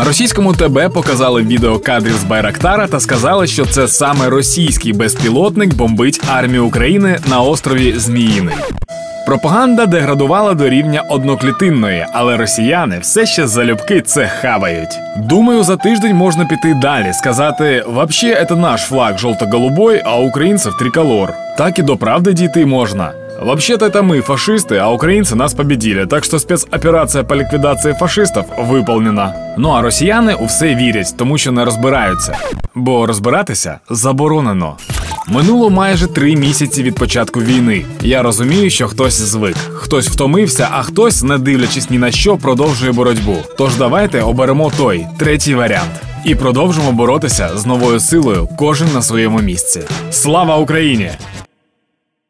На російському ТБ показали відео кадрів з Байрактара та сказали, що це саме російський безпілотник бомбить армію України на острові Зміїний. Пропаганда деградувала до рівня одноклітинної, але росіяни все ще залюбки це хавають. Думаю, за тиждень можна піти далі, сказати: «Вообще, це наш флаг жовто-голубой, а українців триколор. Так і до правди дійти можна. Вообще-то это мы фашисты, а украинцы нас победили, так що спецоперація по ліквідації фашистів виповнена. Ну а росіяни у все вірять, тому що не розбираються. Бо розбиратися заборонено. Минуло майже три місяці від початку війни. Я розумію, що хтось звик, хтось втомився, а хтось, не дивлячись ні на що, продовжує боротьбу. Тож давайте оберемо той третій варіант. І продовжимо боротися з новою силою, кожен на своєму місці. Слава Україні!